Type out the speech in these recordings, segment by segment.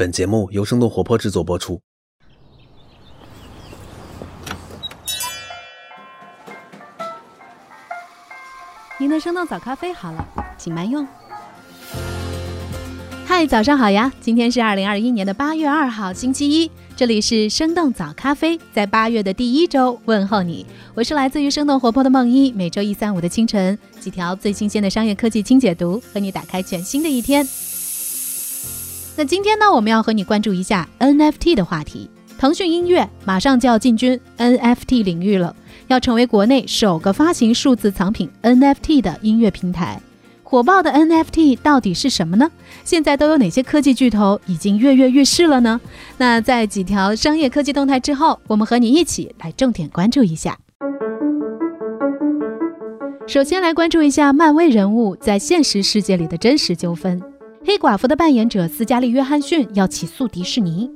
本节目由生动活泼制作播出。您的生动早咖啡好了，请慢用。嗨，早上好呀！今天是二零二一年的八月二号，星期一。这里是生动早咖啡，在八月的第一周问候你。我是来自于生动活泼的梦一，每周一、三、五的清晨，几条最新鲜的商业科技轻解读，和你打开全新的一天。那今天呢，我们要和你关注一下 NFT 的话题。腾讯音乐马上就要进军 NFT 领域了，要成为国内首个发行数字藏品 NFT 的音乐平台。火爆的 NFT 到底是什么呢？现在都有哪些科技巨头已经跃跃欲试了呢？那在几条商业科技动态之后，我们和你一起来重点关注一下。首先来关注一下漫威人物在现实世界里的真实纠纷。黑寡妇的扮演者斯嘉丽·约翰逊要起诉迪士尼，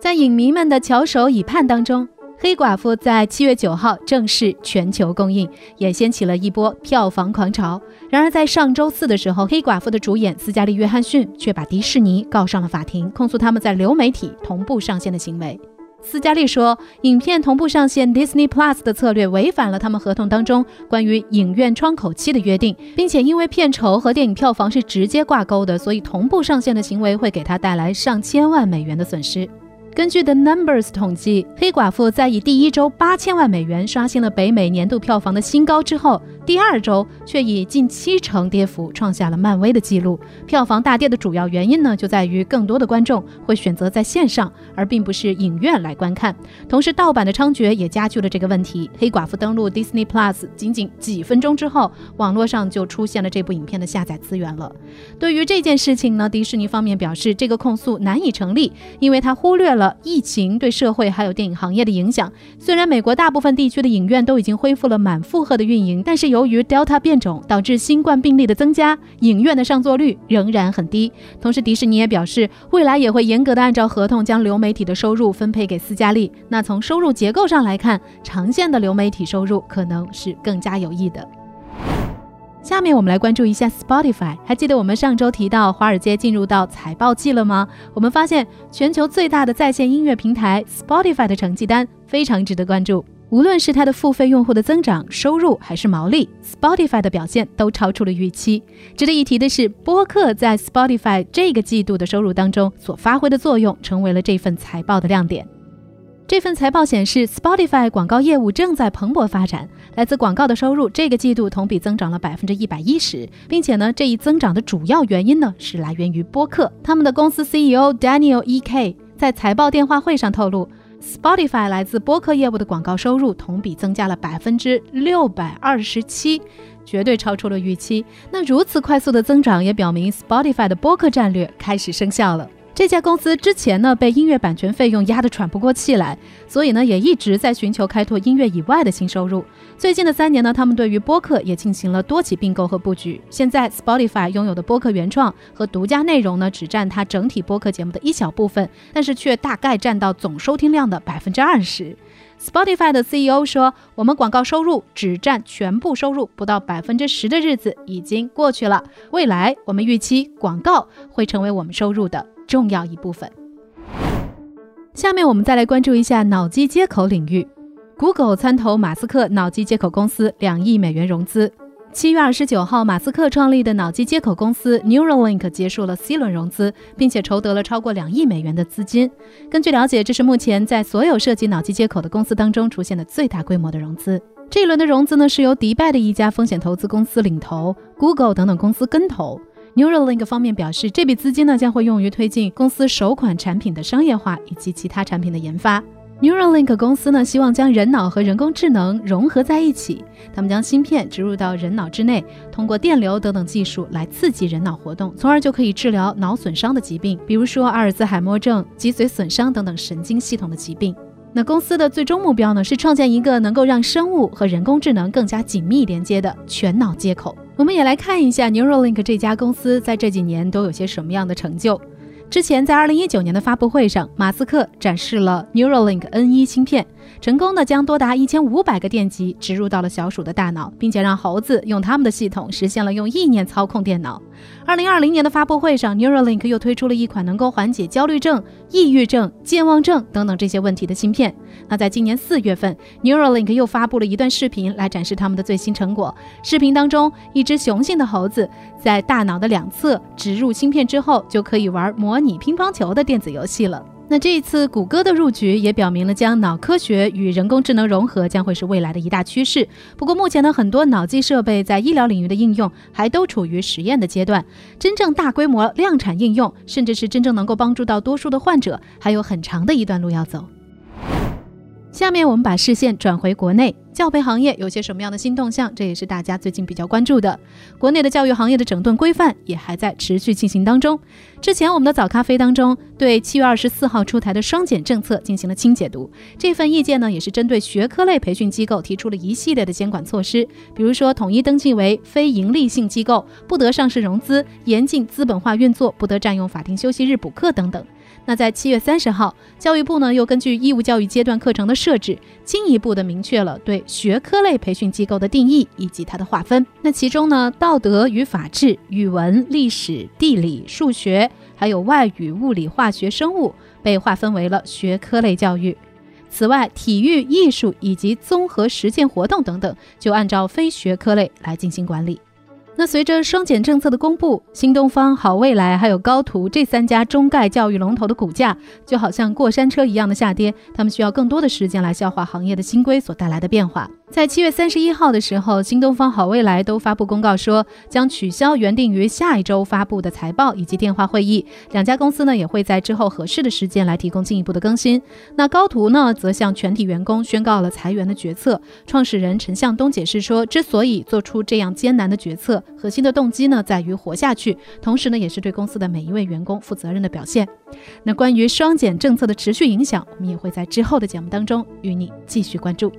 在影迷们的翘首以盼当中。黑寡妇在七月九号正式全球公映，也掀起了一波票房狂潮。然而，在上周四的时候，黑寡妇的主演斯嘉丽·约翰逊却把迪士尼告上了法庭，控诉他们在流媒体同步上线的行为。斯嘉丽说，影片同步上线 Disney Plus 的策略违反了他们合同当中关于影院窗口期的约定，并且因为片酬和电影票房是直接挂钩的，所以同步上线的行为会给他带来上千万美元的损失。根据 The Numbers 统计，《黑寡妇》在以第一周八千万美元刷新了北美年度票房的新高之后，第二周却以近七成跌幅创下了漫威的记录。票房大跌的主要原因呢，就在于更多的观众会选择在线上，而并不是影院来观看。同时，盗版的猖獗也加剧了这个问题。黑寡妇登陆 Disney Plus 仅仅几分钟之后，网络上就出现了这部影片的下载资源了。对于这件事情呢，迪士尼方面表示，这个控诉难以成立，因为他忽略了。疫情对社会还有电影行业的影响。虽然美国大部分地区的影院都已经恢复了满负荷的运营，但是有由于 Delta 变种导致新冠病例的增加，影院的上座率仍然很低。同时，迪士尼也表示，未来也会严格的按照合同将流媒体的收入分配给斯嘉丽。那从收入结构上来看，长线的流媒体收入可能是更加有益的。下面我们来关注一下 Spotify。还记得我们上周提到华尔街进入到财报季了吗？我们发现全球最大的在线音乐平台 Spotify 的成绩单非常值得关注。无论是它的付费用户的增长、收入还是毛利，Spotify 的表现都超出了预期。值得一提的是，播客在 Spotify 这个季度的收入当中所发挥的作用，成为了这份财报的亮点。这份财报显示，Spotify 广告业务正在蓬勃发展，来自广告的收入这个季度同比增长了百分之一百一十，并且呢，这一增长的主要原因呢是来源于播客。他们的公司 CEO Daniel E K 在财报电话会上透露，Spotify 来自播客业务的广告收入同比增加了百分之六百二十七，绝对超出了预期。那如此快速的增长，也表明 Spotify 的播客战略开始生效了。这家公司之前呢被音乐版权费用压得喘不过气来，所以呢也一直在寻求开拓音乐以外的新收入。最近的三年呢，他们对于播客也进行了多起并购和布局。现在 Spotify 拥有的播客原创和独家内容呢，只占它整体播客节目的一小部分，但是却大概占到总收听量的百分之二十。Spotify 的 CEO 说：“我们广告收入只占全部收入不到百分之十的日子已经过去了，未来我们预期广告会成为我们收入的。”重要一部分。下面我们再来关注一下脑机接口领域。Google 参投马斯克脑机接口公司两亿美元融资。七月二十九号，马斯克创立的脑机接口公司 Neuralink 结束了 C 轮融资，并且筹得了超过两亿美元的资金。根据了解，这是目前在所有涉及脑机接口的公司当中出现的最大规模的融资。这一轮的融资呢，是由迪拜的一家风险投资公司领投，Google 等等公司跟投。Neuralink 方面表示，这笔资金呢将会用于推进公司首款产品的商业化以及其他产品的研发。Neuralink 公司呢希望将人脑和人工智能融合在一起，他们将芯片植入到人脑之内，通过电流等等技术来刺激人脑活动，从而就可以治疗脑损伤的疾病，比如说阿尔兹海默症、脊髓损伤等等神经系统的疾病。那公司的最终目标呢是创建一个能够让生物和人工智能更加紧密连接的全脑接口。我们也来看一下 Neuralink 这家公司在这几年都有些什么样的成就。之前在2019年的发布会上，马斯克展示了 Neuralink N1 芯片，成功的将多达1500个电极植入到了小鼠的大脑，并且让猴子用他们的系统实现了用意念操控电脑。二零二零年的发布会上，Neuralink 又推出了一款能够缓解焦虑症、抑郁症、健忘症等等这些问题的芯片。那在今年四月份，Neuralink 又发布了一段视频来展示他们的最新成果。视频当中，一只雄性的猴子在大脑的两侧植入芯片之后，就可以玩模拟乒乓球的电子游戏了。那这一次谷歌的入局也表明了将脑科学与人工智能融合将会是未来的一大趋势。不过，目前呢，很多脑机设备在医疗领域的应用还都处于实验的阶段，真正大规模量产应用，甚至是真正能够帮助到多数的患者，还有很长的一段路要走。下面我们把视线转回国内，教培行业有些什么样的新动向？这也是大家最近比较关注的。国内的教育行业的整顿规范也还在持续进行当中。之前我们的早咖啡当中对七月二十四号出台的双减政策进行了轻解读。这份意见呢，也是针对学科类培训机构提出了一系列的监管措施，比如说统一登记为非营利性机构，不得上市融资，严禁资本化运作，不得占用法定休息日补课等等。那在七月三十号，教育部呢又根据义务教育阶段课程的设置，进一步的明确了对学科类培训机构的定义以及它的划分。那其中呢，道德与法治、语文、历史、地理、数学，还有外语、物理、化学、生物被划分为了学科类教育。此外，体育、艺术以及综合实践活动等等，就按照非学科类来进行管理。那随着双减政策的公布，新东方、好未来还有高途这三家中概教育龙头的股价就好像过山车一样的下跌，他们需要更多的时间来消化行业的新规所带来的变化。在七月三十一号的时候，新东方、好未来都发布公告说，将取消原定于下一周发布的财报以及电话会议。两家公司呢，也会在之后合适的时间来提供进一步的更新。那高途呢，则向全体员工宣告了裁员的决策。创始人陈向东解释说，之所以做出这样艰难的决策，核心的动机呢，在于活下去，同时呢，也是对公司的每一位员工负责任的表现。那关于双减政策的持续影响，我们也会在之后的节目当中与你继续关注。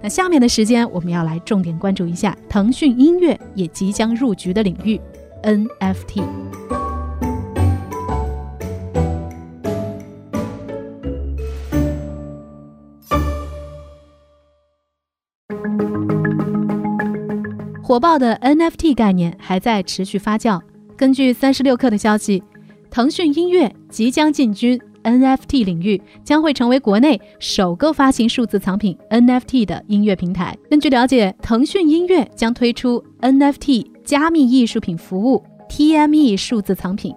那下面的时间，我们要来重点关注一下腾讯音乐也即将入局的领域 NFT。火爆的 NFT 概念还在持续发酵。根据三十六氪的消息，腾讯音乐即将进军。NFT 领域将会成为国内首个发行数字藏品 NFT 的音乐平台。根据了解，腾讯音乐将推出 NFT 加密艺术品服务 TME 数字藏品。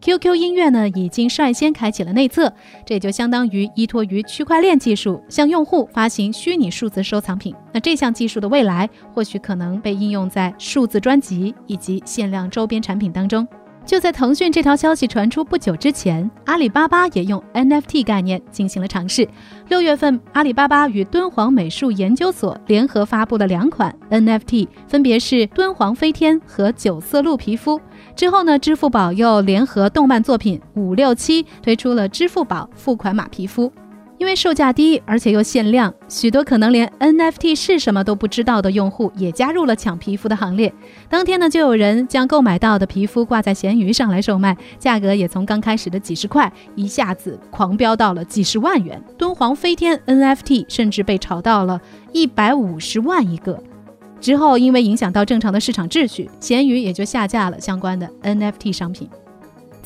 QQ 音乐呢已经率先开启了内测，这也就相当于依托于区块链技术向用户发行虚拟数字收藏品。那这项技术的未来或许可能被应用在数字专辑以及限量周边产品当中。就在腾讯这条消息传出不久之前，阿里巴巴也用 NFT 概念进行了尝试。六月份，阿里巴巴与敦煌美术研究所联合发布了两款 NFT，分别是敦煌飞天和九色鹿皮肤。之后呢，支付宝又联合动漫作品五六七推出了支付宝付款码皮肤。因为售价低，而且又限量，许多可能连 NFT 是什么都不知道的用户也加入了抢皮肤的行列。当天呢，就有人将购买到的皮肤挂在闲鱼上来售卖，价格也从刚开始的几十块一下子狂飙到了几十万元。敦煌飞天 NFT 甚至被炒到了一百五十万一个。之后，因为影响到正常的市场秩序，闲鱼也就下架了相关的 NFT 商品。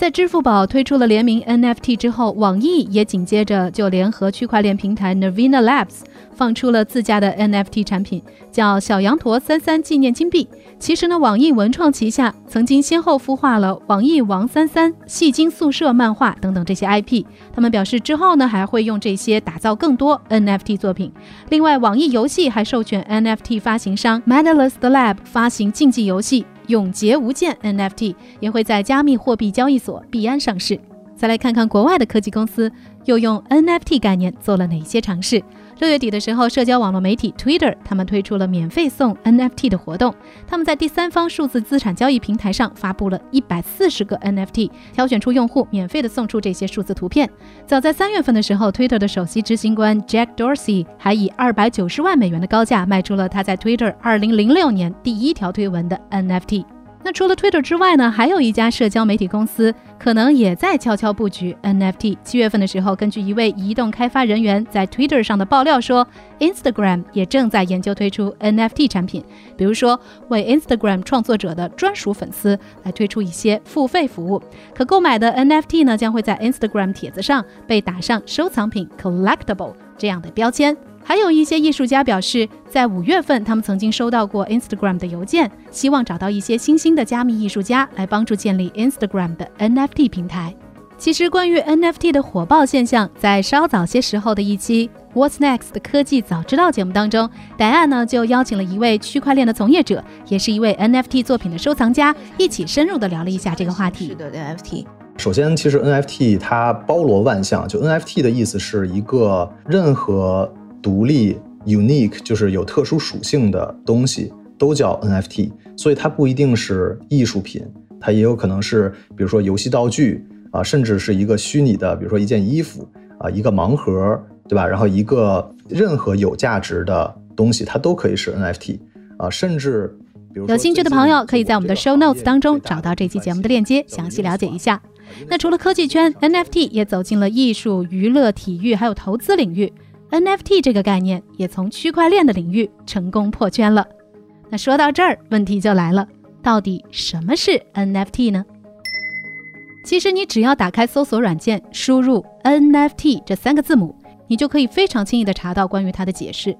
在支付宝推出了联名 NFT 之后，网易也紧接着就联合区块链平台 Nirvana Labs 放出了自家的 NFT 产品，叫小羊驼三三纪念金币。其实呢，网易文创旗下曾经先后孵化了网易王三三、戏精宿舍漫画等等这些 IP。他们表示之后呢，还会用这些打造更多 NFT 作品。另外，网易游戏还授权 NFT 发行商 Medalist Lab 发行竞技游戏。永劫无间 NFT 也会在加密货币交易所币安上市。再来看看国外的科技公司又用 NFT 概念做了哪些尝试。六月底的时候，社交网络媒体 Twitter 他们推出了免费送 NFT 的活动。他们在第三方数字资产交易平台上发布了一百四十个 NFT，挑选出用户，免费的送出这些数字图片。早在三月份的时候，Twitter 的首席执行官 Jack Dorsey 还以二百九十万美元的高价卖出了他在 Twitter 二零零六年第一条推文的 NFT。那除了 Twitter 之外呢，还有一家社交媒体公司可能也在悄悄布局 NFT。七月份的时候，根据一位移动开发人员在 Twitter 上的爆料说，Instagram 也正在研究推出 NFT 产品，比如说为 Instagram 创作者的专属粉丝来推出一些付费服务。可购买的 NFT 呢，将会在 Instagram 帖子上被打上收藏品 （collectible） 这样的标签。还有一些艺术家表示，在五月份，他们曾经收到过 Instagram 的邮件，希望找到一些新兴的加密艺术家来帮助建立 Instagram 的 NFT 平台。其实，关于 NFT 的火爆现象，在稍早些时候的一期 What's Next 的科技早知道节目当中，戴安呢就邀请了一位区块链的从业者，也是一位 NFT 作品的收藏家，一起深入的聊了一下这个话题。是的，NFT。首先，其实 NFT 它包罗万象，就 NFT 的意思是一个任何。独立、unique 就是有特殊属性的东西都叫 NFT，所以它不一定是艺术品，它也有可能是，比如说游戏道具啊，甚至是一个虚拟的，比如说一件衣服啊，一个盲盒，对吧？然后一个任何有价值的东西，它都可以是 NFT 啊，甚至有兴趣的朋友可以在我们的 show notes 当中找到这期节目的链接，详细了解一下。那除了科技圈，NFT 也走进了艺术、娱乐、体育还有投资领域。NFT 这个概念也从区块链的领域成功破圈了。那说到这儿，问题就来了，到底什么是 NFT 呢？其实你只要打开搜索软件，输入 NFT 这三个字母，你就可以非常轻易的查到关于它的解释。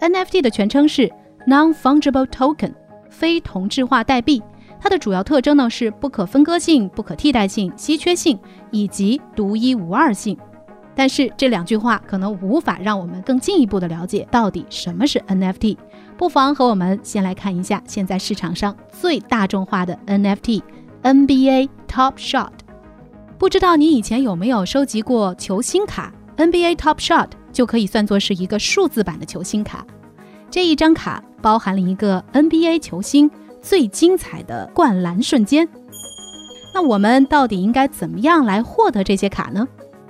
NFT 的全称是 Non-Fungible Token，非同质化代币。它的主要特征呢是不可分割性、不可替代性、稀缺性以及独一无二性。但是这两句话可能无法让我们更进一步的了解到底什么是 NFT。不妨和我们先来看一下现在市场上最大众化的 NFT——NBA Top Shot。不知道你以前有没有收集过球星卡？NBA Top Shot 就可以算作是一个数字版的球星卡。这一张卡包含了一个 NBA 球星最精彩的灌篮瞬间。那我们到底应该怎么样来获得这些卡呢？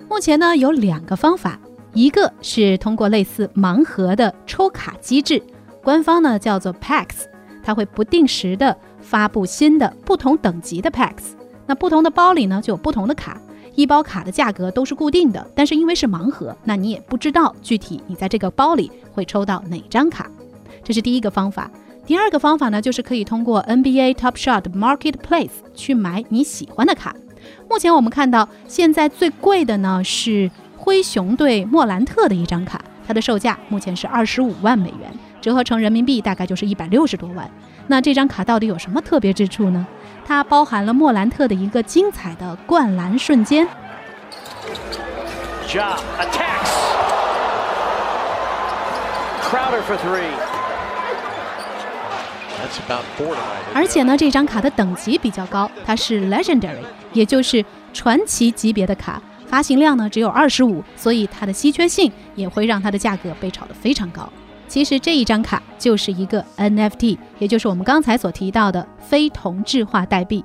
目前呢有两个方法，一个是通过类似盲盒的抽卡机制，官方呢叫做 Packs，它会不定时的发布新的不同等级的 Packs。那不同的包里呢就有不同的卡，一包卡的价格都是固定的，但是因为是盲盒，那你也不知道具体你在这个包里会抽到哪张卡。这是第一个方法。第二个方法呢就是可以通过 NBA Top Shot Marketplace 去买你喜欢的卡。目前我们看到，现在最贵的呢是灰熊队莫兰特的一张卡，它的售价目前是二十五万美元，折合成人民币大概就是一百六十多万。那这张卡到底有什么特别之处呢？它包含了莫兰特的一个精彩的灌篮瞬间 job a tax crowder for three。而且呢，这张卡的等级比较高，它是 Legendary，也就是传奇级别的卡，发行量呢只有二十五，所以它的稀缺性也会让它的价格被炒得非常高。其实这一张卡就是一个 NFT，也就是我们刚才所提到的非同质化代币。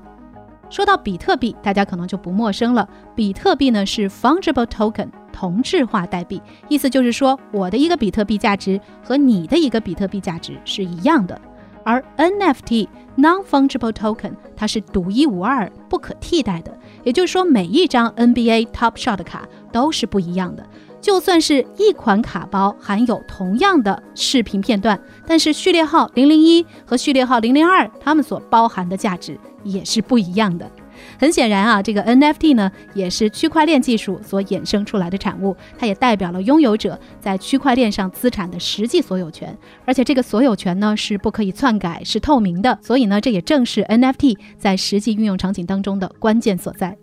说到比特币，大家可能就不陌生了。比特币呢是 fungible token，同质化代币，意思就是说我的一个比特币价值和你的一个比特币价值是一样的。而 NFT non-fungible token 它是独一无二、不可替代的，也就是说，每一张 NBA Top Shot 的卡都是不一样的。就算是一款卡包含有同样的视频片段，但是序列号零零一和序列号零零二，它们所包含的价值也是不一样的。很显然啊，这个 NFT 呢，也是区块链技术所衍生出来的产物，它也代表了拥有者在区块链上资产的实际所有权，而且这个所有权呢是不可以篡改，是透明的，所以呢，这也正是 NFT 在实际运用场景当中的关键所在。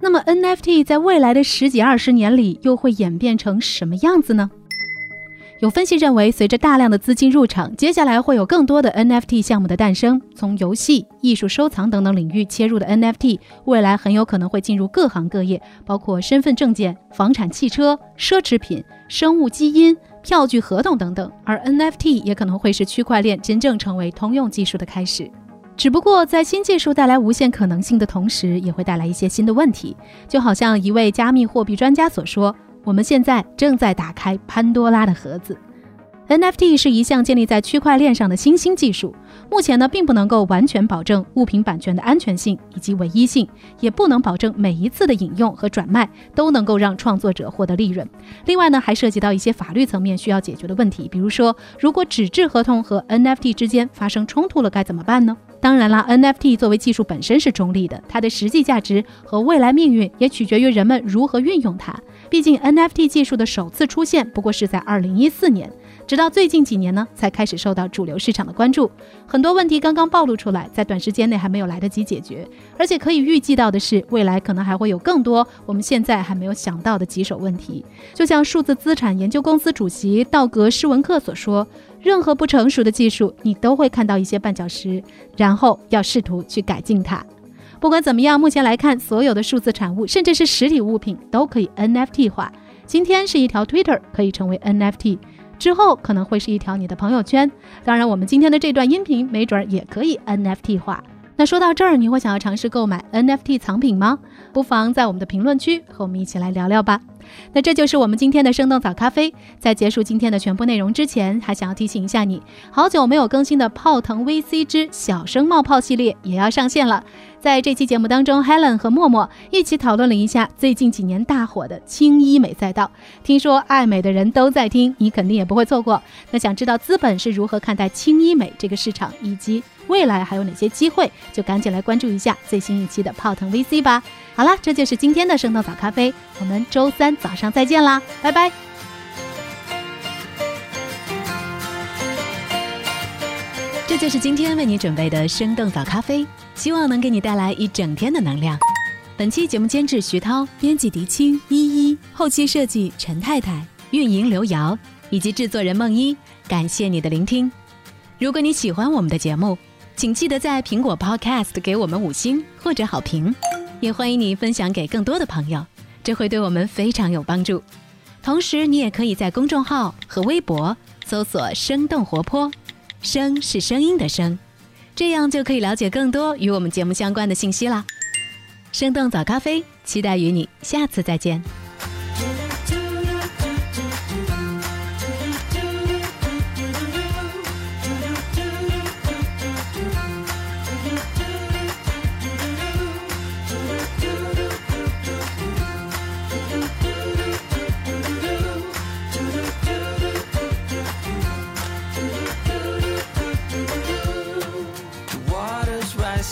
那么 NFT 在未来的十几二十年里又会演变成什么样子呢？有分析认为，随着大量的资金入场，接下来会有更多的 NFT 项目的诞生。从游戏、艺术收藏等等领域切入的 NFT，未来很有可能会进入各行各业，包括身份证件、房产、汽车、奢侈品、生物基因、票据合同等等。而 NFT 也可能会是区块链真正成为通用技术的开始。只不过，在新技术带来无限可能性的同时，也会带来一些新的问题。就好像一位加密货币专家所说。我们现在正在打开潘多拉的盒子。NFT 是一项建立在区块链上的新兴技术，目前呢并不能够完全保证物品版权的安全性以及唯一性，也不能保证每一次的引用和转卖都能够让创作者获得利润。另外呢，还涉及到一些法律层面需要解决的问题，比如说，如果纸质合同和 NFT 之间发生冲突了，该怎么办呢？当然啦，NFT 作为技术本身是中立的，它的实际价值和未来命运也取决于人们如何运用它。毕竟，NFT 技术的首次出现不过是在2014年。直到最近几年呢，才开始受到主流市场的关注。很多问题刚刚暴露出来，在短时间内还没有来得及解决。而且可以预计到的是，未来可能还会有更多我们现在还没有想到的棘手问题。就像数字资产研究公司主席道格·施文克所说：“任何不成熟的技术，你都会看到一些绊脚石，然后要试图去改进它。”不管怎么样，目前来看，所有的数字产物，甚至是实体物品，都可以 NFT 化。今天是一条 Twitter 可以成为 NFT。之后可能会是一条你的朋友圈，当然，我们今天的这段音频没准儿也可以 NFT 化。那说到这儿，你会想要尝试购买 NFT 藏品吗？不妨在我们的评论区和我们一起来聊聊吧。那这就是我们今天的生动早咖啡。在结束今天的全部内容之前，还想要提醒一下你，好久没有更新的泡腾 VC 之小声冒泡系列也要上线了。在这期节目当中，Helen 和默默一起讨论了一下最近几年大火的轻医美赛道。听说爱美的人都在听，你肯定也不会错过。那想知道资本是如何看待轻医美这个市场，以及未来还有哪些机会，就赶紧来关注一下最新一期的泡腾 VC 吧。好了，这就是今天的生动早咖啡，我们周三早上再见啦，拜拜。这就是今天为你准备的生动早咖啡。希望能给你带来一整天的能量。本期节目监制徐涛，编辑狄青依依，后期设计陈太太，运营刘瑶，以及制作人梦一。感谢你的聆听。如果你喜欢我们的节目，请记得在苹果 Podcast 给我们五星或者好评，也欢迎你分享给更多的朋友，这会对我们非常有帮助。同时，你也可以在公众号和微博搜索“生动活泼”，声是声音的声。这样就可以了解更多与我们节目相关的信息啦！生动早咖啡，期待与你下次再见。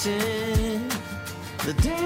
the day